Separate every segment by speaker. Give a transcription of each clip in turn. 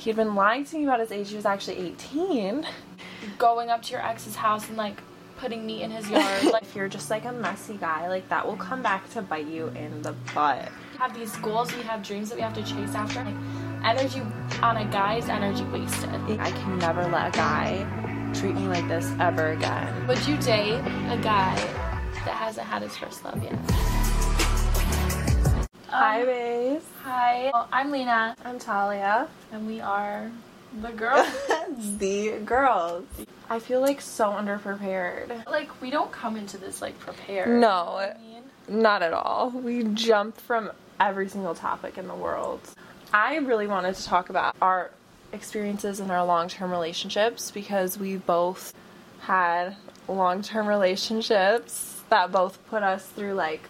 Speaker 1: he'd been lying to me about his age. He was actually 18.
Speaker 2: Going up to your ex's house and like putting meat in his yard. like
Speaker 1: If you're just like a messy guy, like that will come back to bite you in the butt.
Speaker 2: we have these goals, we have dreams that we have to chase after. Like energy on a guy's energy wasted.
Speaker 1: I can never let a guy treat me like this ever again.
Speaker 2: Would you date a guy that hasn't had his first love yet?
Speaker 1: Hi,
Speaker 2: Um,
Speaker 1: babes.
Speaker 2: Hi. Well, I'm Lena,
Speaker 1: I'm Talia.
Speaker 2: and we are the girls.
Speaker 1: the girls. I feel like so underprepared.
Speaker 2: like we don't come into this like prepared.
Speaker 1: No.
Speaker 2: You know what I mean?
Speaker 1: Not at all. We jump from every single topic in the world. I really wanted to talk about our experiences in our long term relationships because we both had long term relationships that both put us through like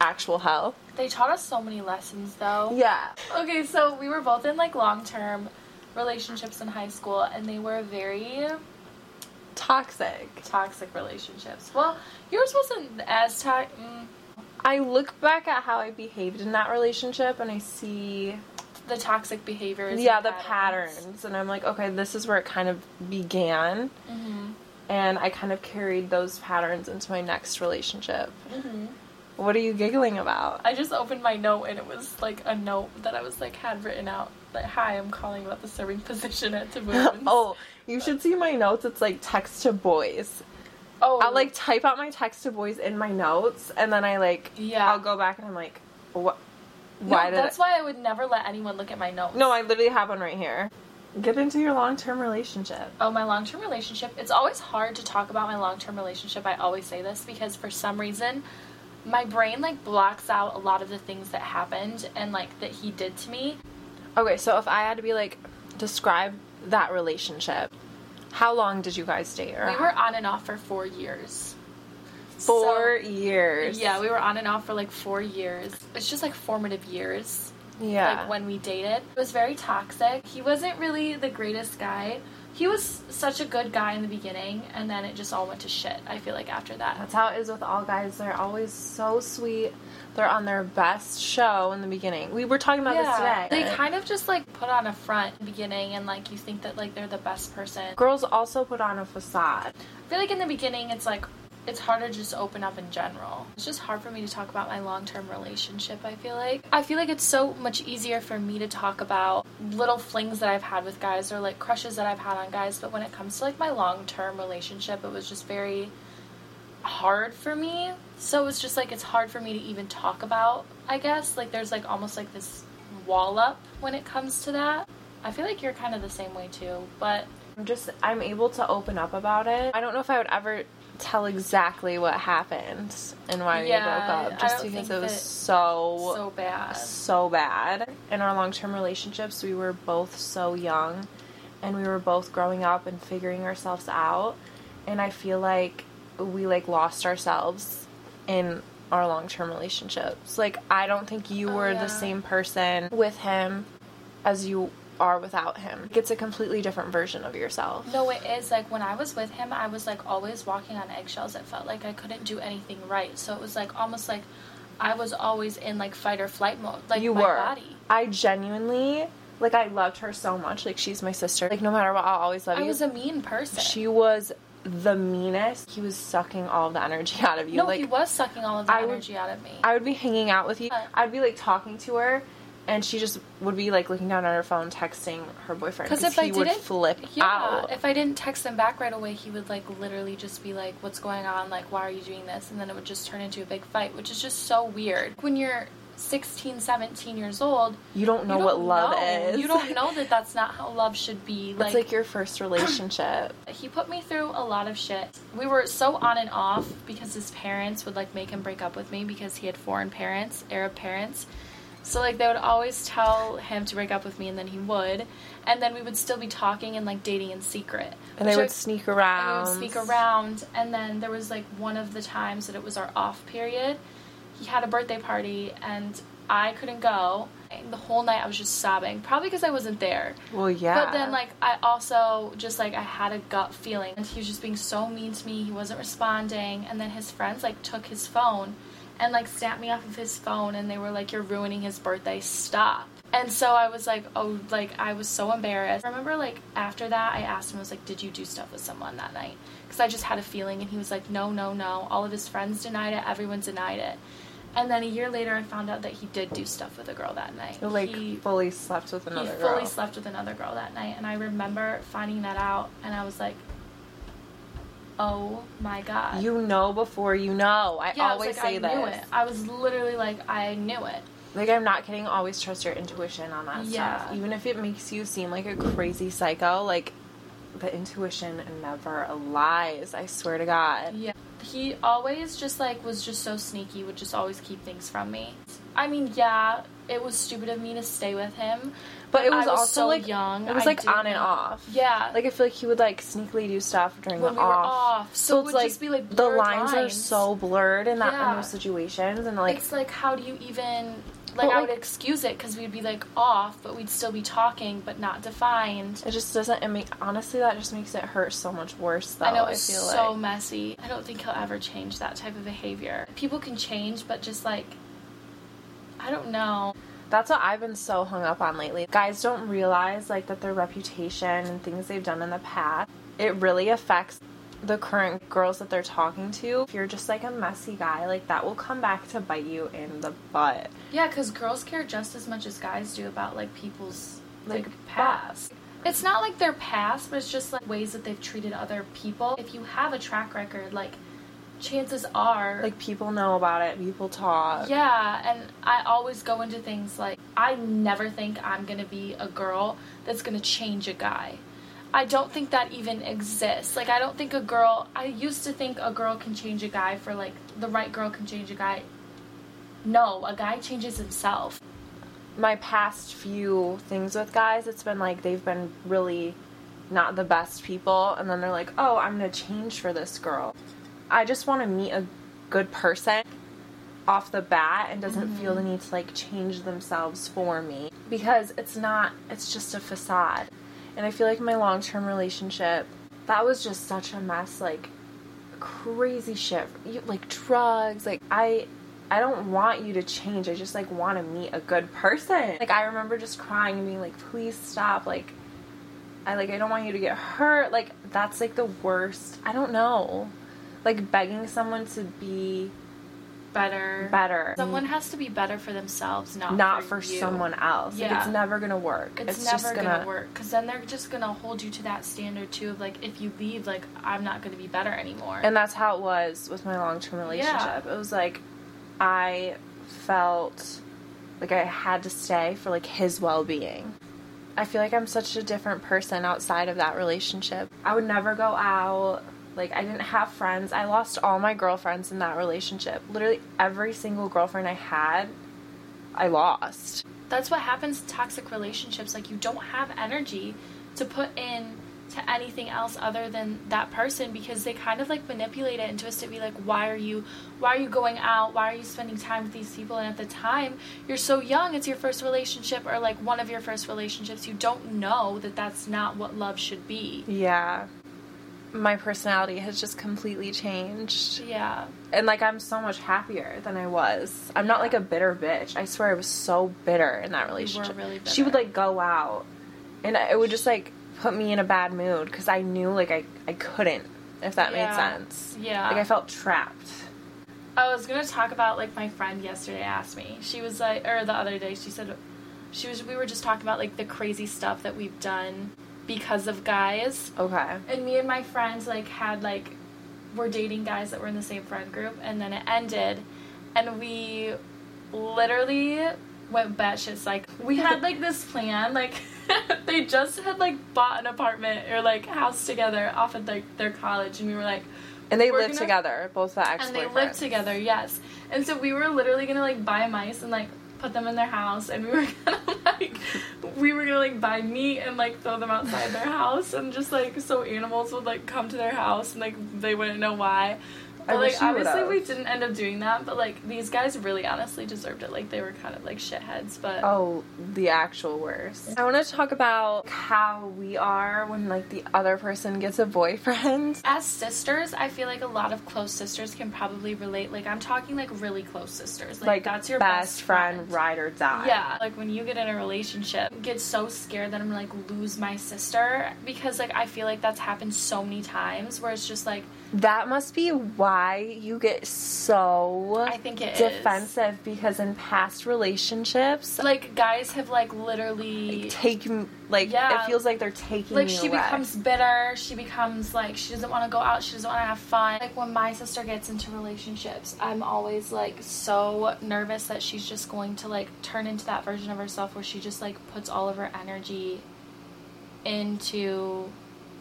Speaker 1: actual hell.
Speaker 2: They taught us so many lessons though.
Speaker 1: Yeah.
Speaker 2: Okay, so we were both in like long term relationships in high school, and they were very
Speaker 1: Toxic.
Speaker 2: toxic relationships. Well, yours wasn't as toxic. Mm,
Speaker 1: I look back at how I behaved in that relationship and I see
Speaker 2: the toxic behaviors.
Speaker 1: yeah, the patterns and I'm like, okay, this is where it kind of began.
Speaker 2: Mm-hmm.
Speaker 1: and I kind of carried those patterns into my next relationship.
Speaker 2: Mm-hmm.
Speaker 1: What are you giggling about?
Speaker 2: I just opened my note and it was like a note that I was like had written out. Like, hi, I'm calling about the serving position at Taboons.
Speaker 1: oh, you should see my notes. It's like text to boys.
Speaker 2: oh,
Speaker 1: I'll like type out my text to boys in my notes, and then I like
Speaker 2: yeah.
Speaker 1: I'll go back and I'm like, what?
Speaker 2: No,
Speaker 1: Why did?
Speaker 2: that's why I would never let anyone look at my notes.
Speaker 1: No, I literally have one right here. Get into your long term relationship.
Speaker 2: Oh, my long term relationship. It's always hard to talk about my long term relationship. I always say this because for some reason, my brain like blocks out a lot of the things that happened and like that he did to me.
Speaker 1: Okay, so if I had to be like, describe that relationship. How long did you guys date? Or
Speaker 2: We were on and off for four years.
Speaker 1: four
Speaker 2: So-
Speaker 1: years.
Speaker 2: yeah, we were on and off for like four years. It's just like formative years.
Speaker 1: yeah.
Speaker 2: like when we dated. It was very toxic. He wasn't really the greatest guy. He was such a good guy in the beginning, and then it just all went to shit. I feel like after that.
Speaker 1: That's how it is with all guys. They're always so sweet. They're on their best show in the beginning. We were talking about this today.
Speaker 2: They kind of just like put on a front in the beginning, and like you think that like they're the best person.
Speaker 1: Girls also put on a facade.
Speaker 2: I feel like in the beginning, it's like it's harder to just open up in general. It's just hard for me to talk about my long term relationship, I feel like. I feel like it's so much easier for me to talk about little flings that I've had with guys or like crushes that I've had on guys, but when it comes to like my long term relationship, it was just very hard for me. So it's just like it's hard for me to even talk about, I guess. Like there's like almost like this wall up when it comes to that. I feel like you're kind of the same way too, but
Speaker 1: I'm just I'm able to open up about it. I don't know if I would ever tell exactly what happened and why we broke up just because it was so
Speaker 2: so bad.
Speaker 1: so bad. In our long-term relationships, we were both so young and we were both growing up and figuring ourselves out. And I feel like we like lost ourselves in our long-term relationships. Like I don't think you
Speaker 2: Oh,
Speaker 1: were
Speaker 2: yeah.
Speaker 1: the same person with him as you are without him. It's a completely different version of yourself.
Speaker 2: No, it is like when I was with him, I was like always walking on eggshells. It felt like I couldn't do anything right. So it was like almost like I was always in like fight or flight mode. Like
Speaker 1: you
Speaker 2: my
Speaker 1: were.
Speaker 2: body.
Speaker 1: I genuinely like I loved her so much. Like she's my sister. Like no matter what, I'll always love
Speaker 2: I
Speaker 1: you.
Speaker 2: I was a mean person.
Speaker 1: She was the meanest. He was sucking all the energy out of you.
Speaker 2: no,
Speaker 1: like
Speaker 2: he was sucking all of the
Speaker 1: I would-
Speaker 2: energy out of me.
Speaker 1: I would be hanging out with you. I'd be like talking to her, and she just would be like looking down at her phone, texting her boyfriend.
Speaker 2: Because if
Speaker 1: he
Speaker 2: I
Speaker 1: would
Speaker 2: didn't,
Speaker 1: flip
Speaker 2: yeah,
Speaker 1: out.
Speaker 2: if I didn't text him back right away, he would like literally just be like, "What's going on? Like, why are you doing this?" And then it would just turn into a big fight, which is just so weird. When you're 16, 17 years old,
Speaker 1: you don't know
Speaker 2: you
Speaker 1: what
Speaker 2: don't
Speaker 1: love
Speaker 2: know.
Speaker 1: is.
Speaker 2: You don't know that that's not how love should be.
Speaker 1: Like, It's like your first relationship.
Speaker 2: he put me through a lot of shit. We were so on and off because his parents would like make him break up with me because he had foreign parents, Arab parents. So like they would always tell him to break up with me and then he would. And then we would still be talking and like dating in secret.
Speaker 1: and they would
Speaker 2: I-
Speaker 1: sneak
Speaker 2: and
Speaker 1: around.
Speaker 2: we would sneak around and then there was like one of the times that it was our off period. He had a birthday party and I couldn't go. And the whole night I was just sobbing, probably because I wasn't there.
Speaker 1: Well, yeah.
Speaker 2: But then, like, I also just like I had a gut feeling, and he was just being so mean to me. He wasn't responding, and then his friends like took his phone and like snapped me off of his phone, and they were like, "You're ruining his birthday. Stop." And so I was like, oh, like I was so embarrassed. I remember like after that, I asked him, I was like, did you do stuff with someone that night? Because I just had a feeling, and he was like, no, no, no. All of his friends denied it. Everyone denied it. And then a year later, I found out that he did do stuff with a girl that night.
Speaker 1: Like
Speaker 2: he,
Speaker 1: fully slept with another
Speaker 2: he
Speaker 1: girl.
Speaker 2: fully slept with another girl that night, and I remember finding that out, and I was like, oh my god.
Speaker 1: You know before you know. I
Speaker 2: yeah,
Speaker 1: always
Speaker 2: I was
Speaker 1: say
Speaker 2: like, I knew
Speaker 1: this.
Speaker 2: it. I was literally like, I knew it.
Speaker 1: Like I'm not kidding. Always trust your intuition on that
Speaker 2: Yeah.
Speaker 1: stuff, even if it makes you seem like a crazy psycho. Like the intuition never lies. I swear to God.
Speaker 2: Yeah. He always just like was just so sneaky, would just always keep things from me. I mean, yeah, it was stupid of me to stay with him.
Speaker 1: But it was,
Speaker 2: I was
Speaker 1: also
Speaker 2: so
Speaker 1: like
Speaker 2: young.
Speaker 1: It was like on and off.
Speaker 2: Yeah.
Speaker 1: Like I feel like he would like sneakily do stuff during
Speaker 2: when
Speaker 1: the
Speaker 2: we
Speaker 1: off.
Speaker 2: off. So, it would just be like
Speaker 1: the
Speaker 2: blurred
Speaker 1: lines, are so blurred in that in those situations, and like
Speaker 2: it's like how do you even like
Speaker 1: But,
Speaker 2: I
Speaker 1: like-
Speaker 2: would excuse it because we'd be like off, but we'd still be talking, but not defined.
Speaker 1: it just doesn't. I mean, honestly, that just makes it hurt so much worse. Though
Speaker 2: I know
Speaker 1: I,
Speaker 2: it's
Speaker 1: feel
Speaker 2: so
Speaker 1: like
Speaker 2: messy. I don't think he'll ever change that type of behavior. People can change, but just like I don't know.
Speaker 1: That's what I've been so hung up on lately. Guys don't realize like that their reputation and things they've done in the past, it really affects the current girls that they're talking to. If you're just like a messy guy, like that will come back to bite you in the butt.
Speaker 2: Yeah, because girls care just as much as guys do about like people's like,
Speaker 1: Like,
Speaker 2: past. It's not like their past, but it's just like ways that they've treated other people. If you have a track record, like chances are
Speaker 1: Like people know about it, people talk.
Speaker 2: Yeah, and I always go into things like I never think I'm gonna be a girl that's gonna change a guy. I don't think that even exists. Like I don't think a girl I used to think a girl can change a guy for like the right girl can change a guy. No, a guy changes himself.
Speaker 1: my past few things with guys, it's been like they've been really not the best people, and then they're like, oh, I'm gonna change for this girl. I just want to meet a good person off the bat and doesn't mm-hmm. feel the need to like change themselves for me. Because it's not, it's just a facade. And I feel like my long term relationship, that was just such a mess. Like, crazy shit. You, like drugs like i i don't want you to change. I just like want to meet a good person. Like i remember just crying and being like please stop like i like i don't want you to get hurt. Like that's like the worst. I don't know like begging someone to be
Speaker 2: Better.
Speaker 1: better
Speaker 2: Someone has to be better for themselves, not
Speaker 1: not
Speaker 2: for,
Speaker 1: for someone else like
Speaker 2: Yeah.
Speaker 1: it's never gonna work
Speaker 2: It's,
Speaker 1: it's,
Speaker 2: never
Speaker 1: just
Speaker 2: gonna,
Speaker 1: gonna,
Speaker 2: work because then they're just gonna hold you to that standard too of like if you leave, like I'm not gonna be better anymore.
Speaker 1: And that's how it was with my long term relationship. Yeah. It was like I felt like I had to stay for like his well being. I feel like I'm such a different person outside of that relationship. I would never go out. Like I didn't have friends. I lost all my girlfriends in that relationship. Literally every single girlfriend I had, I lost.
Speaker 2: That's what happens in toxic relationships. Like you don't have energy to put in to anything else other than that person because they kind of like manipulate it and twist it be like why are you why are you going out why are you spending time with these people and at the time you're so young it's your first relationship or like one of your first relationships you don't know that that's not what love should be
Speaker 1: Yeah. My personality has just completely changed.
Speaker 2: yeah
Speaker 1: and like I'm so much happier than I was. I'm not like a bitter bitch. I swear I was so bitter in that relationship.
Speaker 2: really
Speaker 1: She would like go out, and it would just like put me in a bad mood because I knew like I I couldn't if that
Speaker 2: Yeah.
Speaker 1: made sense.
Speaker 2: yeah
Speaker 1: Like I felt trapped.
Speaker 2: I was gonna talk about like my friend yesterday asked me. She was like, or the other day, she said, she was. We were just talking about like the crazy stuff that we've done because of guys.
Speaker 1: Okay.
Speaker 2: And me and my friends like had like, were dating guys that were in the same friend group, and then it ended, and we literally went batshit like we had like this plan like they just had like bought an apartment or like house together off of like their college and we were like
Speaker 1: And they lived
Speaker 2: gonna-
Speaker 1: together, both the ex
Speaker 2: and they lived together, yes. And so we were literally gonna like buy mice and like put them in their house, and we were gonna like we were gonna like buy meat and like throw them outside their house, and just like so animals would like come to their house and like they wouldn't know why. But
Speaker 1: wish
Speaker 2: like
Speaker 1: you
Speaker 2: obviously
Speaker 1: would've.
Speaker 2: we didn't end up doing that, but like these guys really honestly deserved it. Like they were kind of like shitheads, but
Speaker 1: Oh, the actual worst. I want to talk about how we are when like the other person gets a boyfriend.
Speaker 2: as sisters, I feel like a lot of close sisters can probably relate. Like I'm talking like really close sisters. Like,
Speaker 1: Like,
Speaker 2: that's your
Speaker 1: best, friend, ride or die.
Speaker 2: Yeah, like when you get in a relationship, get so scared that I'm gonna like lose my sister because like I feel like that's happened so many times where it's just like
Speaker 1: That must be why you get so
Speaker 2: I think it is.
Speaker 1: defensive because in past relationships,
Speaker 2: Like guys have like literally
Speaker 1: taking like
Speaker 2: Yeah.
Speaker 1: it feels like they're taking
Speaker 2: like she
Speaker 1: away.
Speaker 2: becomes bitter she becomes like she doesn't want to go out she doesn't want to have fun like when my sister gets into relationships i'm always like so nervous that she's just going to like turn into that version of herself where she just like puts all of her energy into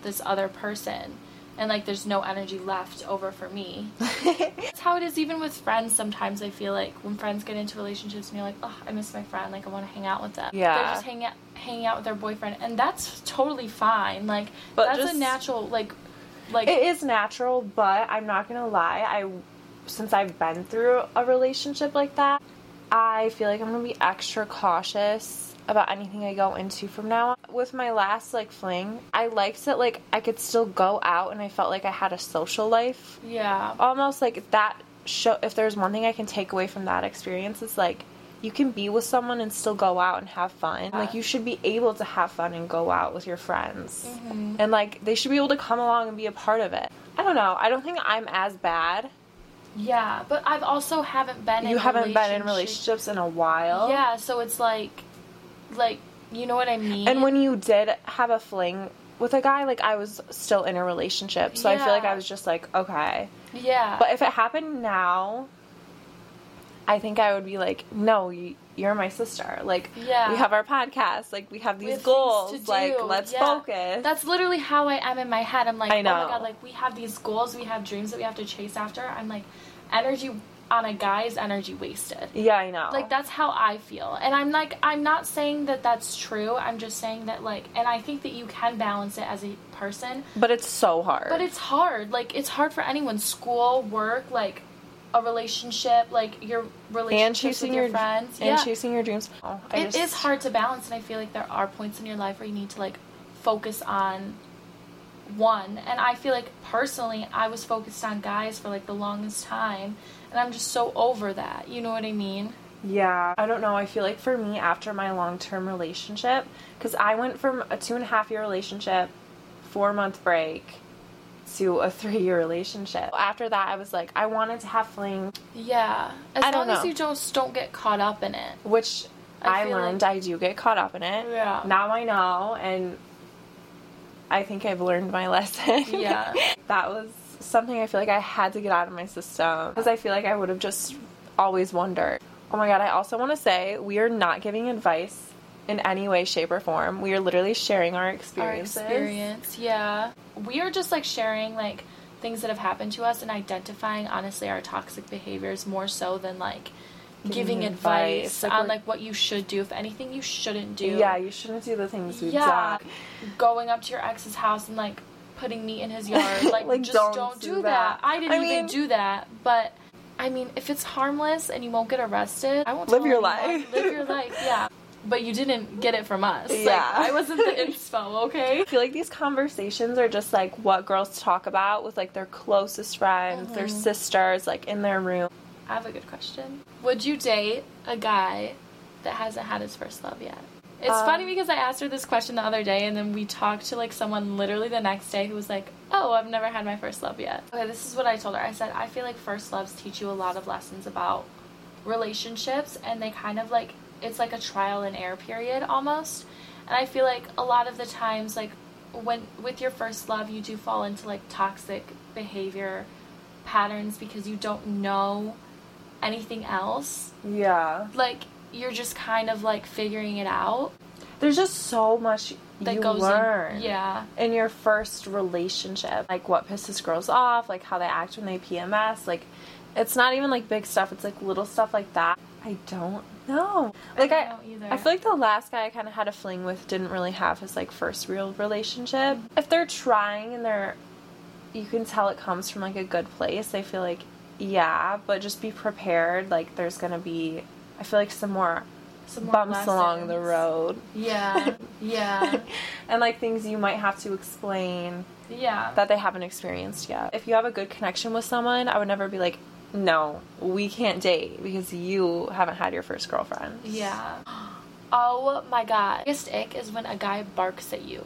Speaker 2: this other person and like there's no energy left over for me that's how it is even with friends sometimes i feel like when friends get into relationships and you're like oh i miss my friend like i want to hang out with them
Speaker 1: Yeah.
Speaker 2: they're just hanging out hanging out with their boyfriend and that's totally fine like
Speaker 1: But
Speaker 2: that's
Speaker 1: just-
Speaker 2: a natural like like
Speaker 1: It is natural, but I'm not gonna lie. I since I've been through a relationship like that, I feel like I'm gonna be extra cautious about anything I go into from now on. With my last like fling, I liked that like I could still go out and I felt like I had a social life.
Speaker 2: yeah
Speaker 1: Almost like that show if there's one thing I can take away from that experience, it's like you can be with someone and still go out and have fun. Like you should be able to have fun and go out with your friends.
Speaker 2: Mm-hmm.
Speaker 1: And like they should be able to come along and be a part of it. I don't know. I don't think I'm as bad.
Speaker 2: yeah but i've also haven't been
Speaker 1: You haven't been in relationships in a while.
Speaker 2: yeah so it's like like you know what i mean
Speaker 1: And when you did have a fling with a guy, like I was still in a relationship. So I feel like I was just like, okay.
Speaker 2: yeah
Speaker 1: But if it happened now, I think I would be like, no, you, you're my sister. Like,
Speaker 2: Yeah.
Speaker 1: we have our podcast. Like, we have
Speaker 2: We
Speaker 1: these
Speaker 2: have
Speaker 1: goals. Like, let's
Speaker 2: Yeah.
Speaker 1: focus.
Speaker 2: That's literally how I am in my head. I'm like,
Speaker 1: I
Speaker 2: oh my god, like we have these goals, we have dreams that we have to chase after. I'm like, energy on a guy's energy wasted.
Speaker 1: yeah, I know.
Speaker 2: Like that's how I feel. And I'm like, I'm not saying that that's true. I'm just saying that like, and I think that you can balance it as a person,
Speaker 1: but it's so hard.
Speaker 2: but it's hard. Like it's hard for anyone. School, work, like a relationship, like your
Speaker 1: relationship
Speaker 2: and
Speaker 1: chasing
Speaker 2: with your,
Speaker 1: your
Speaker 2: friends.
Speaker 1: and
Speaker 2: yeah.
Speaker 1: chasing your dreams. Oh,
Speaker 2: It is
Speaker 1: just-
Speaker 2: hard to balance, and I feel like there are points in your life where you need to like focus on one. And I feel like personally, I was focused on guys for like the longest time, and I'm just so over that. You know what I mean?
Speaker 1: Yeah, I don't know. I feel like for me, after my long term relationship, because I went from a two and a half year relationship, four month break, to a three year relationship. After that, I was like, I wanted to have fling,
Speaker 2: Yeah. As
Speaker 1: I
Speaker 2: long as you just don't get caught up in it.
Speaker 1: which
Speaker 2: I
Speaker 1: I, learned
Speaker 2: like-
Speaker 1: I do get caught up in it.
Speaker 2: Yeah.
Speaker 1: Now I know, and I think I've learned my lesson.
Speaker 2: Yeah.
Speaker 1: that was something I feel like I had to get out of my system because I feel like I would have just always wondered. Oh my god, I also want to say we are not giving advice in any way, shape, or form. We are literally sharing our experiences.
Speaker 2: Our experience, yeah. We are just like sharing like things that have happened to us and identifying honestly our toxic behaviors more so than like
Speaker 1: Giving
Speaker 2: giving,
Speaker 1: advice,
Speaker 2: advice,
Speaker 1: like,
Speaker 2: on like what you should do, if anything you shouldn't do.
Speaker 1: Yeah, you shouldn't do the things we've
Speaker 2: yeah.
Speaker 1: done.
Speaker 2: Going up to your ex's house and like putting meat in his yard. Like,
Speaker 1: Like,
Speaker 2: just
Speaker 1: don't
Speaker 2: don't,
Speaker 1: do that.
Speaker 2: that. I didn't
Speaker 1: I
Speaker 2: even
Speaker 1: mean-
Speaker 2: do that. But I mean, if it's harmless and you won't get arrested, I won't
Speaker 1: Live
Speaker 2: tell
Speaker 1: your
Speaker 2: anyone.
Speaker 1: life.
Speaker 2: Live your life, yeah. But you didn't get it from us. Like,
Speaker 1: Yeah.
Speaker 2: I wasn't the inspo, okay?
Speaker 1: I feel like these conversations are just like what girls talk about with like their closest friends, their
Speaker 2: Mm-hmm.
Speaker 1: sisters, like in their room.
Speaker 2: I have a good question. Would you date a guy that hasn't had his first love yet? It's
Speaker 1: Um,
Speaker 2: funny because I asked her this question the other day, and then we talked to like someone literally the next day who was like, "Oh, I've never had my first love yet." Okay, this is what I told her. I said, "I feel like first loves teach you a lot of lessons about relationships, and they kind of like it's like a trial and error period almost." And I feel like a lot of the times, like when with your first love, you do fall into like toxic behavior patterns because you don't know anything else.
Speaker 1: Yeah.
Speaker 2: Like you're just kind of like figuring it out.
Speaker 1: There's just so much
Speaker 2: That
Speaker 1: you
Speaker 2: goes
Speaker 1: learn.
Speaker 2: in. Yeah.
Speaker 1: in your first relationship like what pisses girls off like how they act when they pms like it's not even like big stuff it's like little stuff like that i don't know like i,
Speaker 2: don't know either.
Speaker 1: I feel like the last guy i kind of had a fling with didn't really have his like first real relationship if they're trying and they're you can tell it comes from like a good place. I feel like yeah, but just be prepared. Like there's gonna be, I feel like some more
Speaker 2: Some more
Speaker 1: bumps along the road.
Speaker 2: Yeah. Yeah.
Speaker 1: and like things you might have to explain
Speaker 2: Yeah.
Speaker 1: that they haven't experienced yet. If you have a good connection with someone, I would never be like, no, we can't date because you haven't had your first girlfriend.
Speaker 2: Yeah. Oh my god. Biggest ick is when a guy barks at you.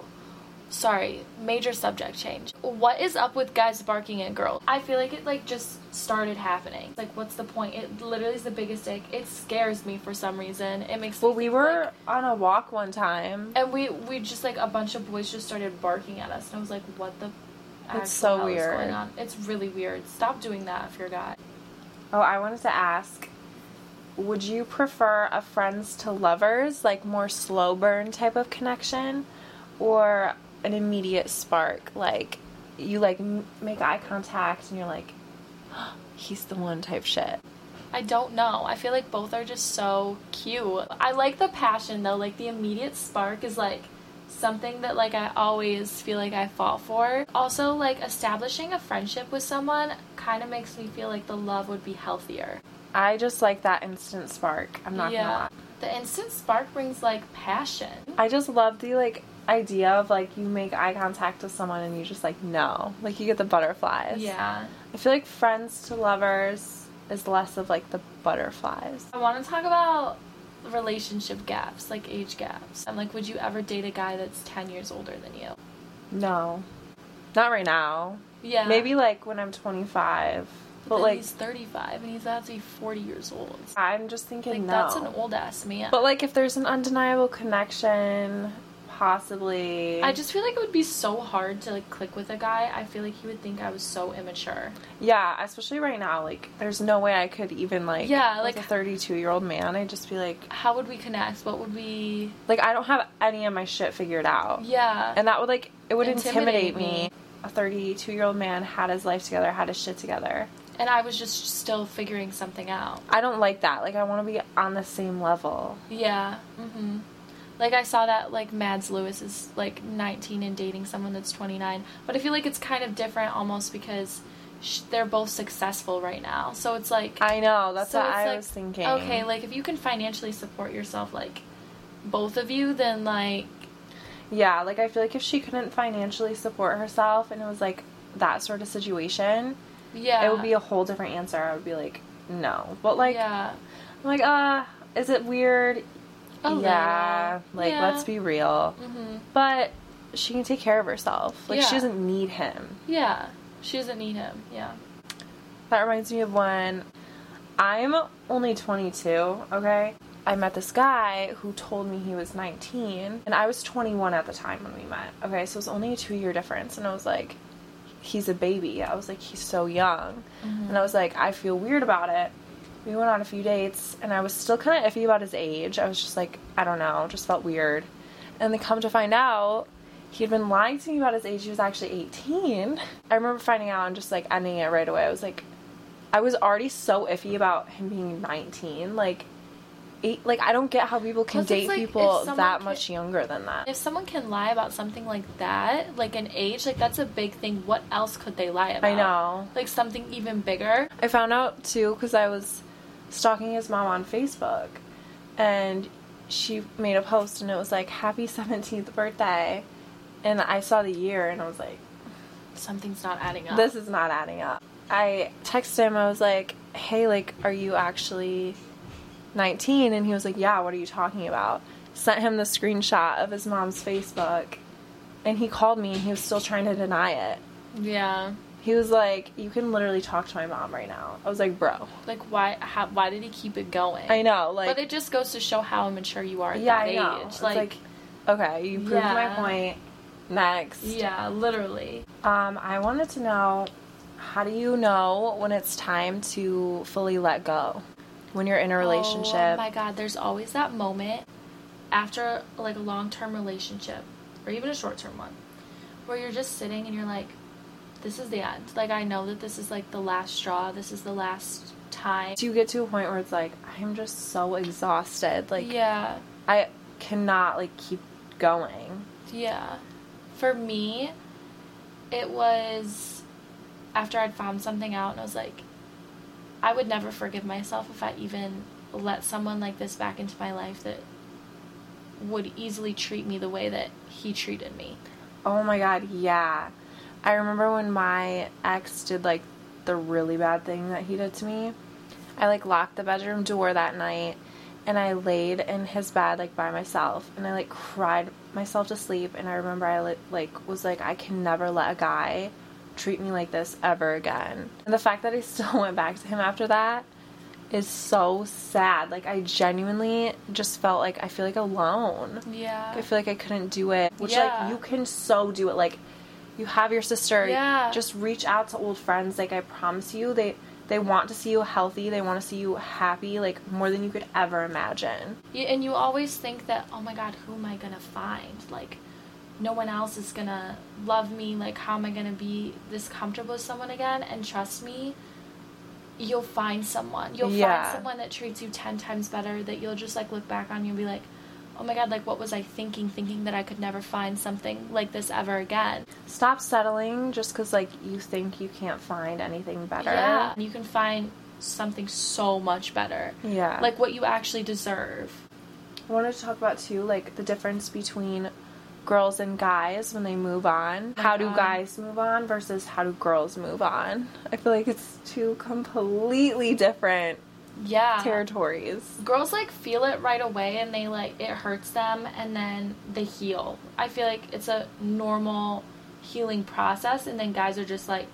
Speaker 2: Sorry, major subject change. What is up with guys barking at girls? I feel like it like just started happening. Like what's the point? It literally is the biggest dick. It scares me for some reason. It makes
Speaker 1: Well, we were
Speaker 2: like-
Speaker 1: on a walk one time.
Speaker 2: and we we just like a bunch of boys just started barking at us and I was like, what the It's
Speaker 1: so
Speaker 2: hell is
Speaker 1: weird.
Speaker 2: going on? It's really weird. Stop doing that if you're a guy.
Speaker 1: Oh, I wanted to ask would you prefer a friends to lovers, like more slow burn type of connection, or an immediate spark? Like you like m- make eye contact and you're like, he's the one type shit.
Speaker 2: I don't know. I feel like both are just so cute. I like the passion though. Like the immediate spark is like something that like I always feel like I fall for. Also, like establishing a friendship with someone kind of makes me feel like the love would be healthier.
Speaker 1: I just like that instant spark. I'm not gonna
Speaker 2: yeah.
Speaker 1: lie.
Speaker 2: The instant spark brings like passion.
Speaker 1: I just love the like idea of like you make eye contact with someone and you just like no, like you get the butterflies.
Speaker 2: Yeah.
Speaker 1: I feel like friends to lovers is less of like the butterflies.
Speaker 2: I want to talk about relationship gaps, like age gaps. And like would you ever date a guy that's 10 years older than you?
Speaker 1: No, not right now.
Speaker 2: Yeah.
Speaker 1: Maybe like when I'm 25. But
Speaker 2: then
Speaker 1: like
Speaker 2: he's 35 and he's about to be 40 years old.
Speaker 1: I'm just thinking
Speaker 2: Like
Speaker 1: no.
Speaker 2: that's an old ass man.
Speaker 1: But like if there's an undeniable connection, possibly.
Speaker 2: I just feel like it would be so hard to like click with a guy. I feel like he would think I was so immature.
Speaker 1: yeah, especially right now. Like there's no way I could even like
Speaker 2: Yeah,
Speaker 1: with
Speaker 2: like-
Speaker 1: a 32 year old man. I'd just be like
Speaker 2: How would we connect? What would we?
Speaker 1: like I don't have any of my shit figured out.
Speaker 2: Yeah.
Speaker 1: And that would like it would
Speaker 2: Intimidate
Speaker 1: intimidate, me. A 32 year old man had his life together, had his shit together.
Speaker 2: and I was just still figuring something out.
Speaker 1: I don't like that. Like I want to be on the same level.
Speaker 2: Yeah. Mhm. Like I saw that like Mads Lewis is like 19 and dating someone that's 29, but I feel like it's kind of different almost because sh- they're both successful right now. So it's like
Speaker 1: I know. That's
Speaker 2: so
Speaker 1: what I
Speaker 2: like,
Speaker 1: was thinking.
Speaker 2: Okay, like if you can financially support yourself, like both of you, then like
Speaker 1: Yeah, like I feel like if she couldn't financially support herself and it was like that sort of situation,
Speaker 2: yeah,
Speaker 1: it would be a whole different answer. I would be like, no. But like,
Speaker 2: yeah,
Speaker 1: I'm like, uh, is it weird?
Speaker 2: A
Speaker 1: yeah. Like,
Speaker 2: Yeah.
Speaker 1: let's be real.
Speaker 2: hmm
Speaker 1: But she can take care of herself. Like,
Speaker 2: Yeah.
Speaker 1: she doesn't need him.
Speaker 2: yeah. She doesn't need him. Yeah.
Speaker 1: That reminds me of when I'm only 22, okay? I met this guy who told me he was 19, and I was 21 at the time when we met, okay? So it was only a two year difference, and I was like, he's a baby. I was like, he's so young. And I was like, I feel weird about it. We went on a few dates, and I was still kind of iffy about his age. I was just like, I don't know, just felt weird. And then come to find out, he had been lying to me about his age. He was actually 18. I remember finding out and just like ending it right away. I was like, I was already so iffy about him being 19. Like, eight, like I don't get how people can date
Speaker 2: like,
Speaker 1: people that
Speaker 2: can-
Speaker 1: much younger than that.
Speaker 2: If someone can lie about something like that, like an age, like that's a big thing. What else could they lie about?
Speaker 1: I know.
Speaker 2: Like something even bigger.
Speaker 1: I found out too because I was stalking his mom on Facebook, and she made a post and it was like "Happy 17th birthday," and I saw the year and I was like,
Speaker 2: Something's not adding up.
Speaker 1: "This is not adding up." I texted him. I was like, "Hey, like, are you actually 19?" And he was like, "Yeah." What are you talking about? Sent him the screenshot of his mom's Facebook, and he called me and he was still trying to deny it.
Speaker 2: yeah.
Speaker 1: He was like, "You can literally talk to my mom right now." I was like, "Bro."
Speaker 2: Like why? How, why did he keep it going?
Speaker 1: I know, like,
Speaker 2: but it just goes to show how immature you are at
Speaker 1: yeah,
Speaker 2: that
Speaker 1: I know.
Speaker 2: age.
Speaker 1: It's
Speaker 2: Like,
Speaker 1: like, okay, you proved my point. Next,
Speaker 2: yeah, literally.
Speaker 1: um, I wanted to know, how do you know when it's time to fully let go? When you're in a relationship?
Speaker 2: Oh my god, there's always that moment after like a long term relationship or even a short term one where you're just sitting and you're like, this is the end. Like I know that this is like the last straw. This is the last time.
Speaker 1: do you get to a point where it's like, I'm just so exhausted, like
Speaker 2: yeah.
Speaker 1: I cannot like keep going.
Speaker 2: Yeah. For me, it was after I'd found something out and I was like, I would never forgive myself if I even let someone like this back into my life that would easily treat me the way that he treated me.
Speaker 1: Oh my god, yeah. I remember when my ex did like the really bad thing that he did to me. I like locked the bedroom door that night and I laid in his bed like by myself and I like cried myself to sleep and I remember I like was like I can never let a guy treat me like this ever again. And the fact that I still went back to him after that is so sad. Like I genuinely just felt like I feel like alone.
Speaker 2: Yeah.
Speaker 1: I feel like I couldn't do it. Which
Speaker 2: Yeah.
Speaker 1: like you can so do it. Like you have your sister.
Speaker 2: Yeah.
Speaker 1: Just reach out to old friends. Like I promise you, they they want to see you healthy. They want to see you happy. Like more than you could ever imagine.
Speaker 2: You, and you always think that, oh my god, who am I gonna find? Like, no one else is gonna love me. Like, how am I gonna be this comfortable with someone again? And trust me, you'll find someone. You'll
Speaker 1: Yeah.
Speaker 2: find someone that treats you 10 times better that you'll just like look back on you and be like, oh my god, like, what was I thinking? Thinking that I could never find something like this ever again.
Speaker 1: Stop settling just because like you think you can't find anything better.
Speaker 2: Yeah. You can find something so much better.
Speaker 1: Yeah.
Speaker 2: Like, what you actually deserve.
Speaker 1: I wanted to talk about too, like the difference between girls and guys when they move on.
Speaker 2: Oh my
Speaker 1: how do guys move on versus how do girls move on? I feel like it's two completely different
Speaker 2: Yeah.
Speaker 1: territories.
Speaker 2: girls like feel it right away and they like it hurts them and then they heal. I feel like it's a normal healing process and then guys are just like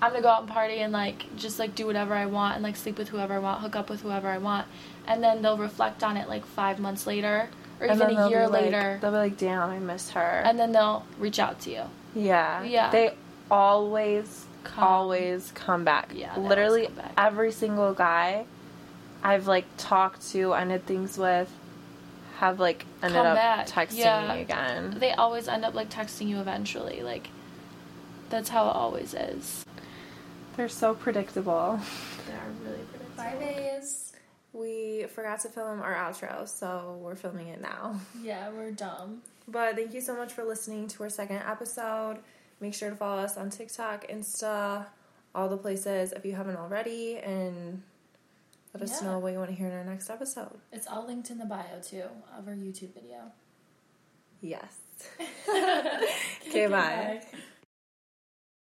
Speaker 2: I'm gonna go out and party and like just like do whatever I want and like sleep with whoever I want, hook up with whoever I want, and then they'll reflect on it like five months later or
Speaker 1: And
Speaker 2: even a year
Speaker 1: like-
Speaker 2: later,
Speaker 1: they'll be like, "Damn, I miss her."
Speaker 2: and then they'll reach out to you.
Speaker 1: yeah,
Speaker 2: Yeah.
Speaker 1: They always,
Speaker 2: Come.
Speaker 1: always come back.
Speaker 2: Yeah,
Speaker 1: literally
Speaker 2: come back.
Speaker 1: every single guy I've like talked to, ended things with, have like ended
Speaker 2: Come
Speaker 1: up
Speaker 2: back.
Speaker 1: texting
Speaker 2: Yeah.
Speaker 1: me again.
Speaker 2: They always end up like texting you eventually. Like that's how it always is.
Speaker 1: They're so predictable.
Speaker 2: They are really predictable.
Speaker 1: Bye, babes. We forgot to film our outro, so we're filming it now.
Speaker 2: Yeah, we're dumb.
Speaker 1: But thank you so much for listening to our second episode. Make sure to follow us on TikTok, Insta, all the places if you haven't already, and let us
Speaker 2: Yeah.
Speaker 1: know what you want to hear in our next episode.
Speaker 2: It's all linked in the bio too of our YouTube video.
Speaker 1: Yes. okay, bye.
Speaker 2: Bye.